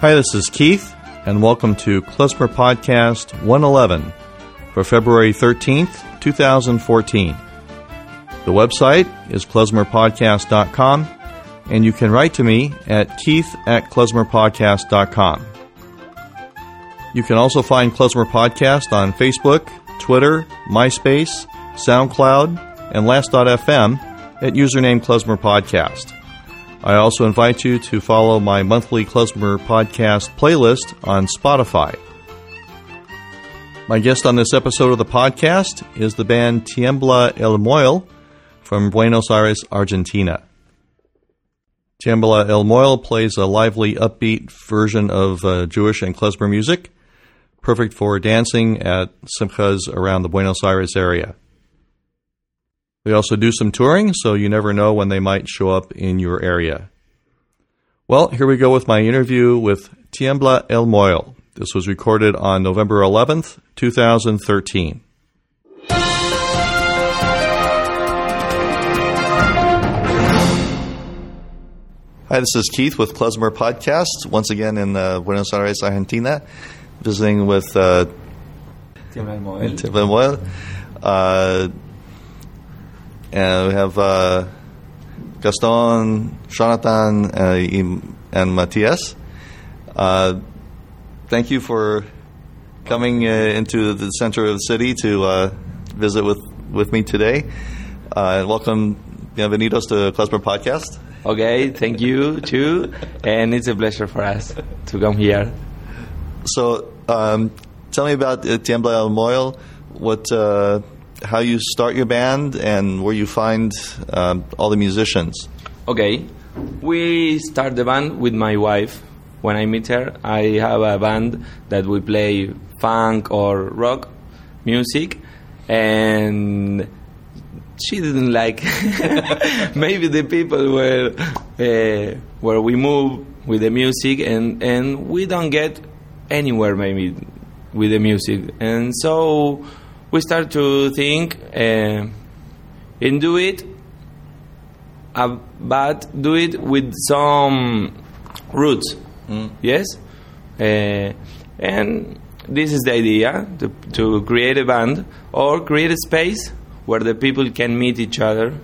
Hi, this is Keith, and welcome to Klezmer Podcast 111 for February 13th, 2014. The website is klezmerpodcast.com, and you can write to me at keith at klezmerpodcast.com. You can also find Klezmer Podcast on Facebook, Twitter, MySpace, SoundCloud, and Last.fm at username Klezmer Podcast. I also invite you to follow my monthly Klezmer Podcast playlist on Spotify. My guest on this episode of the podcast is the band Tiembla el Moel from Buenos Aires, Argentina. Tiembla el Moel plays a lively, upbeat version of uh, Jewish and klezmer music, perfect for dancing at simchas around the Buenos Aires area. They also do some touring, so you never know when they might show up in your area. Well, here we go with my interview with Tiembla El Moel. This was recorded on November 11th, 2013. Hi, this is Keith with Klezmer Podcast, once again in uh, Buenos Aires, Argentina, visiting with uh, Tiembla el Moel. Tiembla El Moel. Uh, and we have uh, Gaston, Jonathan, uh, and Matias. Uh, thank you for coming uh, into the center of the city to uh, visit with, with me today. Uh, and welcome, bienvenidos to Klezmer Podcast. Okay, thank you too, and it's a pleasure for us to come here. So, um, tell me about uh, Tiembla El Moel, what, uh, how you start your band, and where you find um, all the musicians. Okay, we start the band with my wife. When I meet her, I have a band that we play funk or rock music, and she didn't like maybe the people where uh, where we move with the music, and and we don't get anywhere maybe with the music, and so we start to think uh, and do it uh, but do it with some roots. Yes, uh, and this is the idea to, to create a band or create a space where the people can meet each other.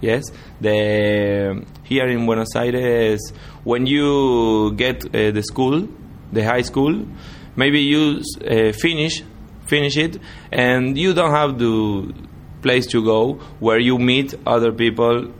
Yes, the here in Buenos Aires, when you get uh, the school, the high school, maybe you uh, finish finish it, and you don't have the place to go where you meet other people.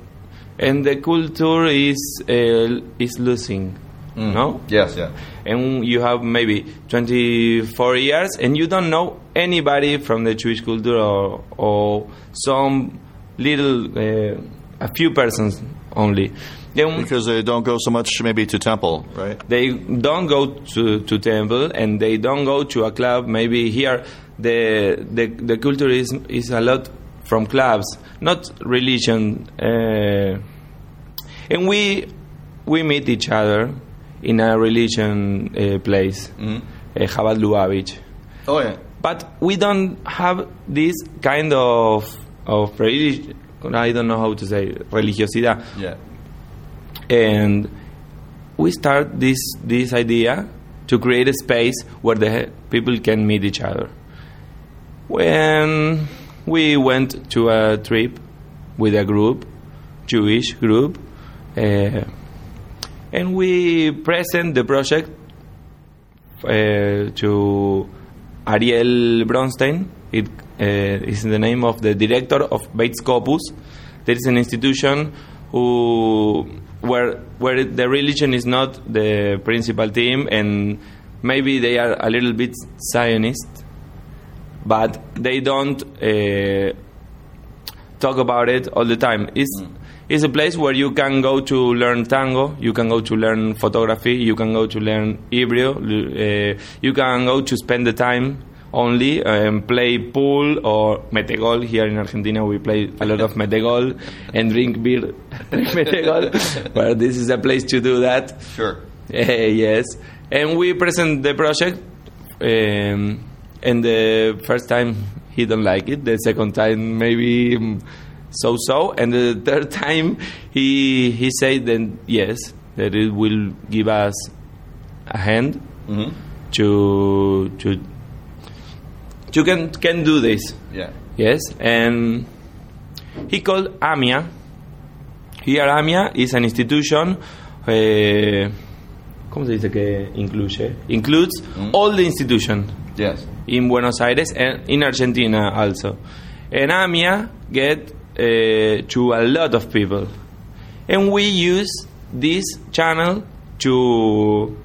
And the culture is uh, is losing no? Yes, yeah. and you have maybe 24 years and you don't know anybody from the Jewish culture or, or some little uh, a few persons only Because they don't go so much maybe to temple, right? they don't go to, to temple and they don't go to a club maybe here the the, the culture is is a lot from clubs not religion uh, and we we meet each other in a religion uh, place uh, Chabad Lubavitch Oh, yeah. but we don't have this kind of of religion I don't know how to say religiosidad Yeah. And we start this this idea to create a space where the people can meet each other. When we went to a trip with a group, Jewish group, uh, and we present the project uh, to Ariel Bronstein. It uh, is the name of the director of Beit Scopus. There is an institution who where where the religion is not the principal theme, and maybe they are a little bit Zionist, but they don't uh, talk about it all the time. It's it's a place where you can go to learn tango, you can go to learn photography, you can go to learn Hebrew, uh, you can go to spend the time only and play pool or metegol. Here in Argentina, we play a lot of metegol and drink beer. metegol, well, this is a place to do that. Sure. Eh, yes, and we present the project. Um, and the first time he don't like it. The second time maybe mm, so so, and the third time he he said then yes that it will give us a hand Mm-hmm. to to you can can do this. Yeah. Yes, and he called AMIA. Here AMIA is an institution. Uh, ¿Cómo se dice que incluye? Includes all the institutions Yes. in Buenos Aires and in Argentina also. And AMIA get uh, to a lot of people. And we use this channel to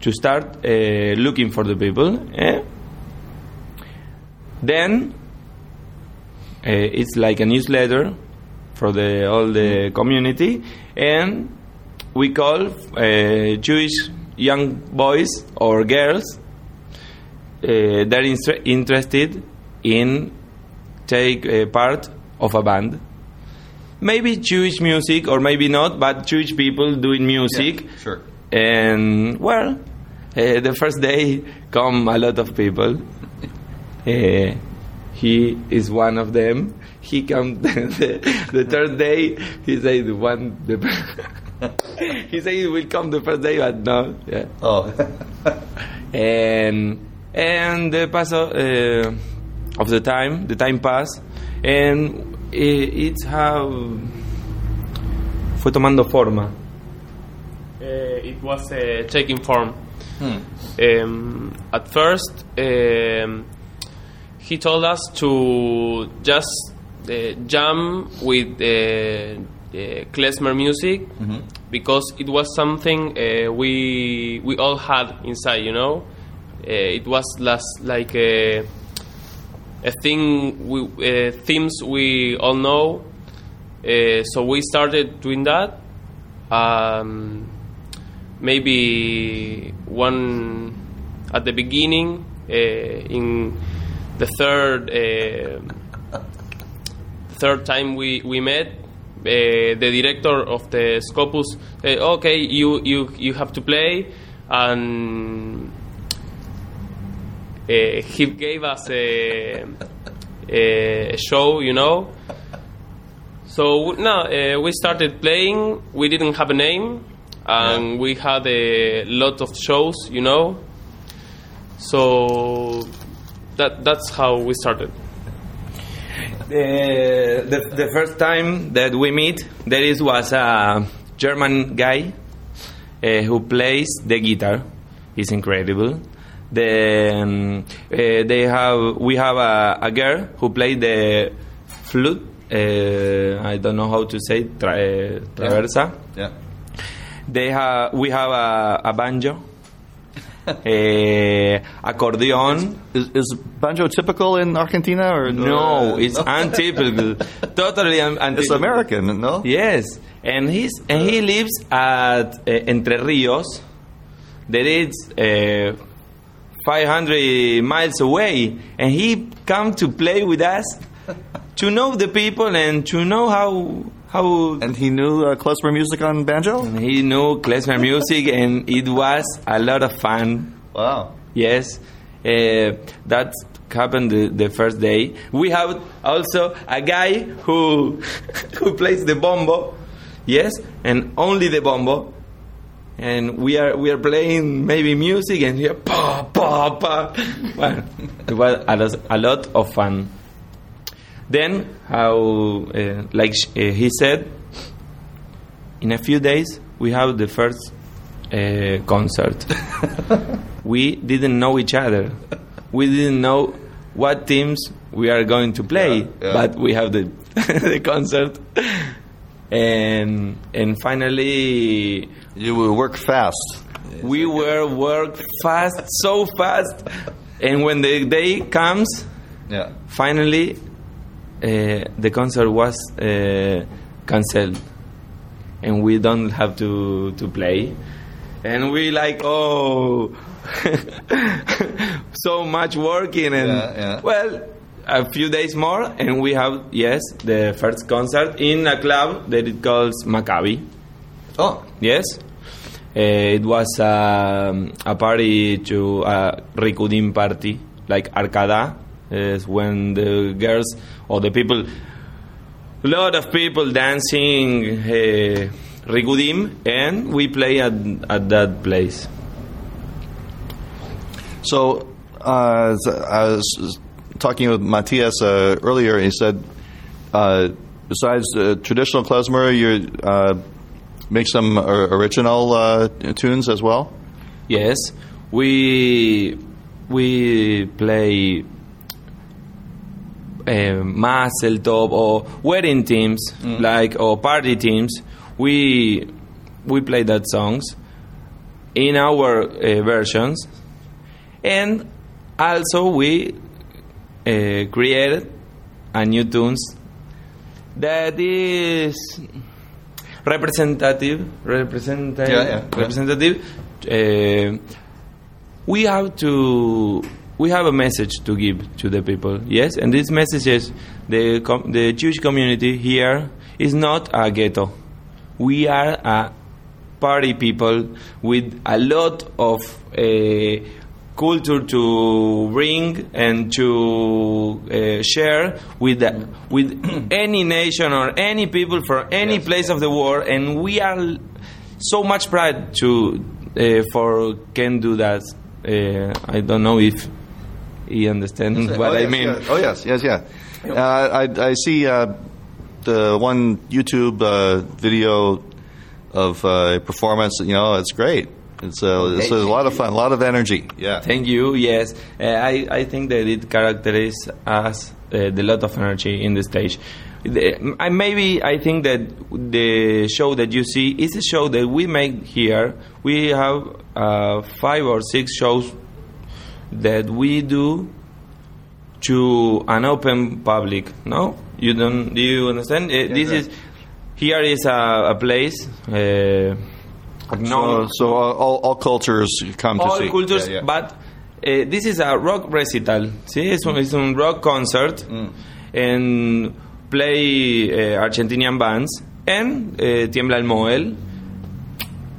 to start uh, looking for the people. eh? Then uh, it's like a newsletter for the all the community, and we call uh, Jewish young boys or girls uh, that are inter- interested in take part of a band. Maybe Jewish music or maybe not, but Jewish people doing music. Sure. And well, uh, the first day come a lot of people. Uh, he is one of them. He come the, the third day. He said one. The he said he will come the first day, but no. Yeah. Oh. And and the paso uh, of the time, the time pass, and it, it's how fue tomando forma. Uh, it was uh, taking form. Hmm. Um, at first, um, he told us to just uh, jam with the uh, klezmer music because it was something uh, we we all had inside. You know, uh, it was last like a, a thing we uh, themes we all know. Uh, so we started doing that. Um, maybe one at the beginning uh, in the third uh, third time we, we met uh, the director of the Scopus said okay you, you, you have to play and uh, he gave us a, a show you know so now uh, we started playing. We didn't have a name, and we had a lot of shows, you know. So that that's how we started. The, the, the first time that we meet, there is was a German guy uh, who plays the guitar. He's incredible. Then uh, they have we have a, a girl who played the flute. Uh, I don't know how to say tra- uh, traversa. Yeah. They have we have a, a banjo, uh, accordion. Is, is banjo typical in Argentina or No, it's untypical. totally un- untypical. It's American, no? Yes, and he's and he lives at uh, Entre Rios. That is uh, 500 miles away, and he come to play with us to know the people and to know how how And he knew uh, klezmer music on banjo? he knew klezmer music, and it was a lot of fun. Wow. Yes, uh, that happened the, the first day. We have also a guy who who plays the bombo, yes, and only the bombo. And we are we are playing maybe music and here pa pa pa. Well, it was a lot, a lot of fun. Then how uh, like sh- uh, he said, in a few days we have the first uh, concert. we didn't know each other. We didn't know what teams we are going to play, Yeah, yeah. but we have the the concert. And and finally You will work fast. we were work fast, so fast. And when the day comes, Yeah. finally the concert was uh, cancelled and we don't have to to play and we like oh so much working and Yeah, yeah. well a few days more and we have yes the first concert in a club that it calls Maccabi Oh. Yes. Uh, it was um, a party to a Rikudim party, like Arcada, is when the girls or the people, a lot of people dancing uh, Rikudim, and we play at, at that place. So, uh, I was talking with Matthias uh, earlier. He said, uh, besides traditional klezmer, you uh, make some uh, original uh, tunes as well. Yes, we we play uh, mazel tov or wedding teams like or party teams. We we play that songs in our uh, versions, and also we uh, created a new tunes that is representative representative Yeah, yeah, representative we have to we have a message to give to the people yes? And this message is the com- the Jewish community here is not a ghetto. We are a party people with a lot of uh, culture to bring and to uh, share with the, with any nation or any people from any place of the world and we are so much pride to uh, for can do that. Uh, I don't know if he understands what oh, I yes, mean yeah. Oh yes, yes, yeah. Uh, I I see uh, the one YouTube uh, video of uh, performance. You know, it's great. It's, uh, it's a lot of fun, a lot of energy. Yeah. Thank you. Yes, uh, I I think that it characterizes us uh, the lot of energy in the stage. The, I, maybe I think that the show that you see is a show that we make here. We have uh, five or six shows that we do to an open public. No, you don't. Do you understand? Uh, this yeah. is here is a, a place. Uh, So, so all, all, all cultures come to see. all cultures, Yeah, yeah. but uh, this is a rock recital. See, it's un, it's un rock concert, Mm. and play uh, Argentinian bands and uh, Tiembla el Moel.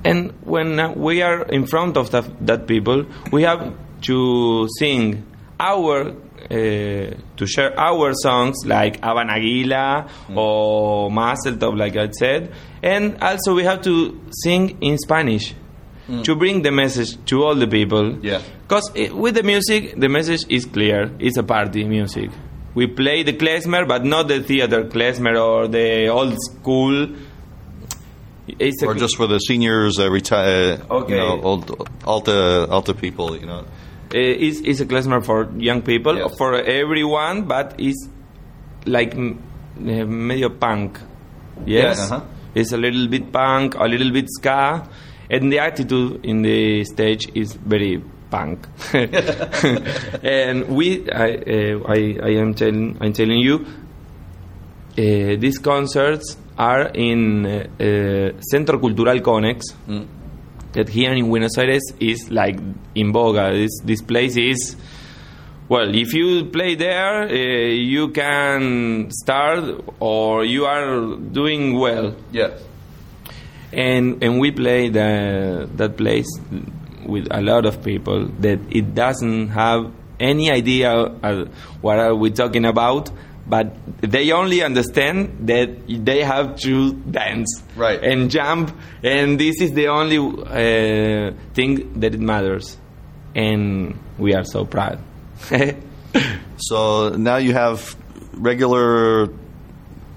And when uh, we are in front of that, that people, we have to sing our, uh, to share our songs like Hava Nagila or Mazel Tov, like I said. And also we have to sing in Spanish to bring the message to all the people. Yeah. Because with the music, the message is clear. It's a party music. We play the klezmer, but not the theater klezmer or the old school. It's or just for the seniors, uh, retire, Okay. you know, old, alta, alta people, you know. Uh, it's, it's a klezmer for young people, Yes. for everyone, but it's like mm, uh, medio punk. Yes, Yeah, uh-huh. it's a little bit punk, a little bit ska, and the attitude in the stage is very punk. and we, I, uh, I, I am telling, I'm telling you, uh, these concerts are in uh, uh, Centro Cultural Konex that here in Buenos Aires is like in boga. This this place is well. If you play there, uh, you can start or you are doing well. Yes. And and we play the that place with a lot of people that it doesn't have any idea uh, what are we talking about. But they only understand that they have to dance Right. and jump, and this is the only uh, thing that it matters, and we are so proud. So now you have regular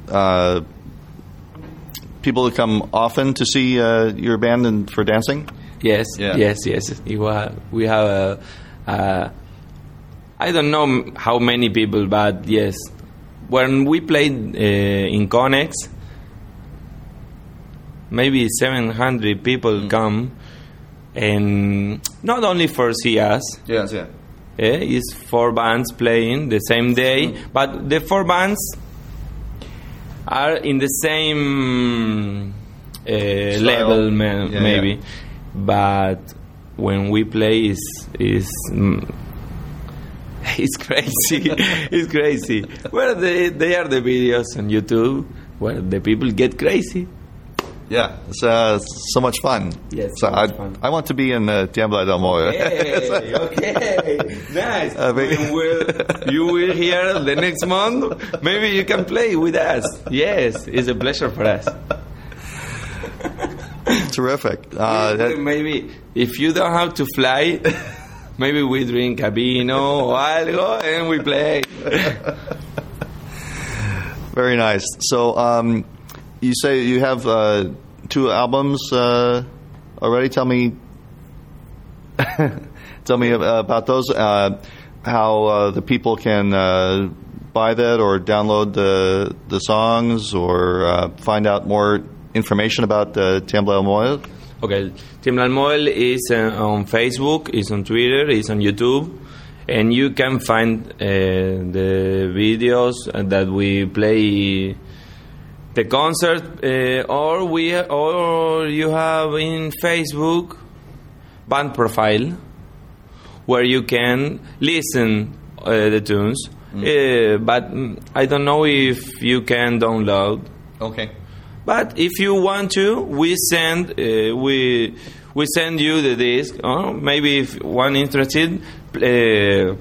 uh, people that come often to see uh, your band and for dancing. Yes, Yeah. yes, yes. We have I don't know how many people, but yes, when we played uh, in Konex, maybe 700 people come, and not only for see us, Yes, yeah. eh, it's four bands playing the same day, but the four bands are in the same uh, level, ma- Yeah, maybe. yeah. But when we play, is is mm, it's crazy. it's crazy. Where they they are the videos on YouTube where the people get crazy. Yeah, it's uh, so much fun. Yes, so I, fun. I want to be in uh, Tiembla del Moyo. Hey, okay, nice. Uh, but- when we'll, you will hear the next month. Maybe you can play with us. Yes, it's a pleasure for us. Terrific. Uh, Maybe if you don't have to fly, maybe we drink a vino or algo and we play. Very nice. So, um, you say you have uh, two albums uh, already. Tell me, tell me about those. Uh, how uh, the people can uh, buy that or download the the songs or uh, find out more information about uh, Tiembla el Moel. Okay, Tiembla el is uh, on Facebook, is on Twitter, is on YouTube, and you can find uh, the videos that we play the concert, uh, or we or you have in Facebook band profile where you can listen uh, the tunes. Uh, but mm, I don't know if you can download. Okay. But if you want to, we send uh, we we send you the disc. Or maybe if one interested, uh,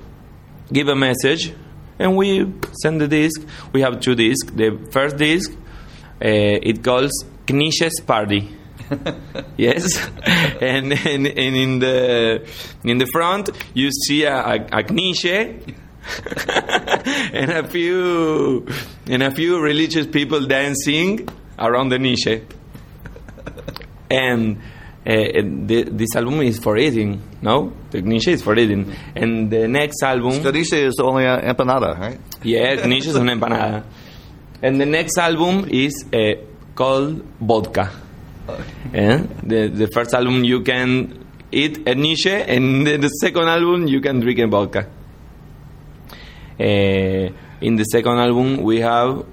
give a message, and we send the disc. We have two discs. The first disc, uh, it calls Knishes Party. yes, and, and and in the in the front you see a, a, a knishe and a few and a few religious people dancing around the knish. And uh, the, this album is for eating, no? The knish is for eating. And the next album, Cadice is only an empanada, right? yeah, knish is an empanada. And the next album is uh, called Vodka. Eh? The, the first album you can eat a knish, and the, the second album you can drink a vodka. Uh, in the second album, we have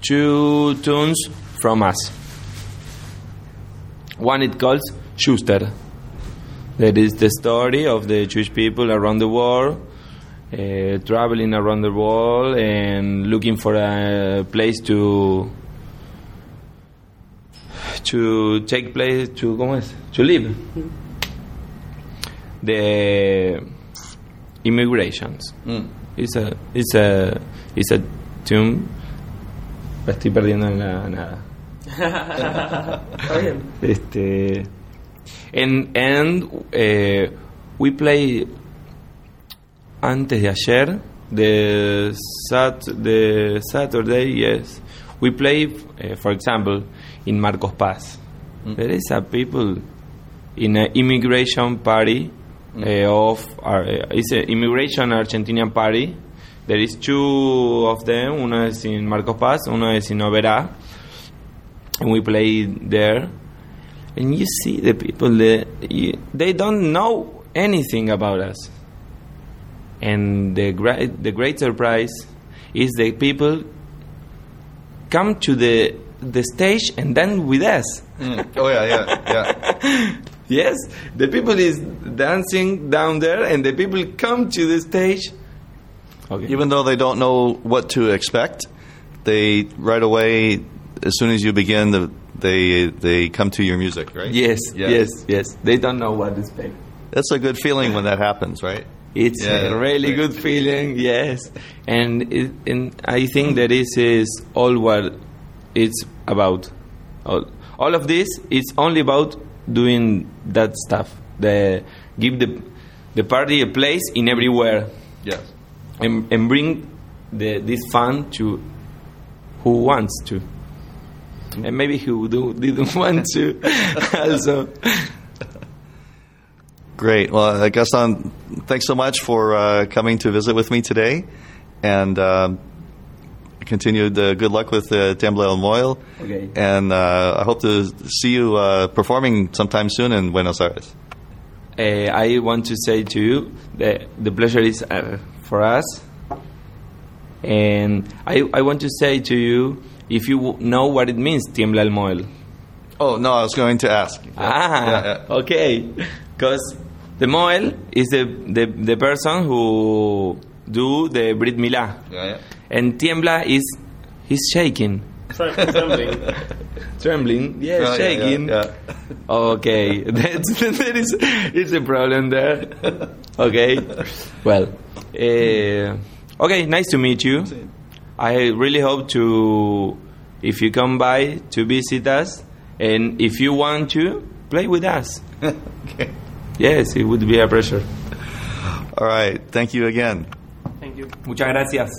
two tunes from us. One it calls Schuster. That is the story of the Jewish people around the world, uh, traveling around the world and looking for a place to to take place to to live. The immigrations. It's a it's a it's a tune. La estoy perdiendo en la nada. Está bien. Este, and and eh, we play antes de ayer, the sat the Saturday, yes, we play, eh, for example, in Marcos Paz. There is a people in an immigration party eh, of eh, it's an immigration Argentinian party. There is two of them. Uno es in Marcos Paz, uno es in Oberá and we play there. And you see the people that you, they don't know anything about us. And the great the great surprise is the people come to the the stage and dance with us. Mm. Oh yeah, yeah, yeah. yes the people is dancing down there and the people come to the stage okay Even though they don't know what to expect, they right away, as soon as you begin, the, they they come to your music, right? yes Yeah. yes yes they don't know what to expect That's a good feeling when that happens, right? It's Yeah, a really great. good feeling, yes. And it, and I think that this is all what it's about. All, all of this is only about doing that stuff. The give the the party a place in everywhere Yes. And, and bring the, this fun to who wants to. And maybe who do, didn't want to also. Great. Well, uh, Gaston, thanks so much for uh, coming to visit with me today, and um, continued uh, good luck with uh, Temble El Moel. Okay. And uh, I hope to see you uh, performing sometime soon in Buenos Aires. Uh, I want to say to you that the pleasure is uh, for us. And I, I want to say to you if you w- know what it means, tiembla el moel. Oh no, I was going to ask. Ah, Yeah, yeah. okay. Because the moel is the, the, the person who do the Brit Milah. Yeah, yeah. And tiembla is he's shaking. Trembling. Trembling, yes, Yeah, yeah, shaking. yeah, Okay, that's, there is it's a problem there. Okay, well, uh, okay, nice to meet you. I really hope to, if you come by to visit us, and if you want to play with us. okay. Yes, it would be a pleasure. All right. Thank you again. Thank you. Muchas gracias.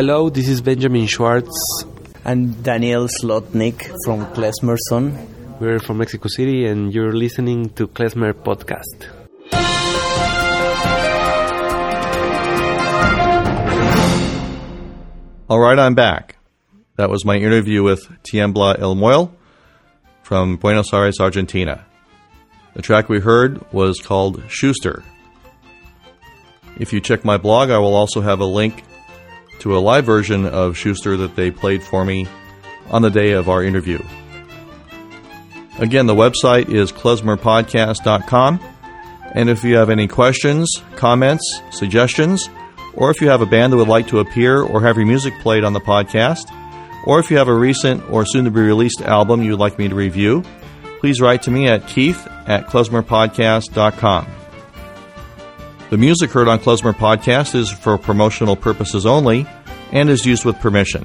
Hello, this is Benjamin Schwartz. I'm Daniel Slotnik from Klezmerson. We're from Mexico City, and you're listening to Klezmer Podcast. All right, I'm back. That was my interview with Tiembla El Moel from Buenos Aires, Argentina. The track we heard was called Schuster. If you check my blog, I will also have a link to a live version of Schuster that they played for me on the day of our interview. Again, the website is klezmerpodcast.com. And if you have any questions, comments, suggestions, or if you have a band that would like to appear or have your music played on the podcast, or if you have a recent or soon to be released album you would like me to review, please write to me at keith at klezmerpodcast.com. The music heard on Klezmer Podcast is for promotional purposes only and is used with permission.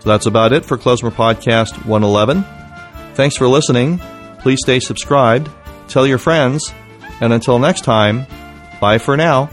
So that's about it for Klezmer Podcast 111. Thanks for listening. Please stay subscribed, tell your friends, and until next time, bye for now.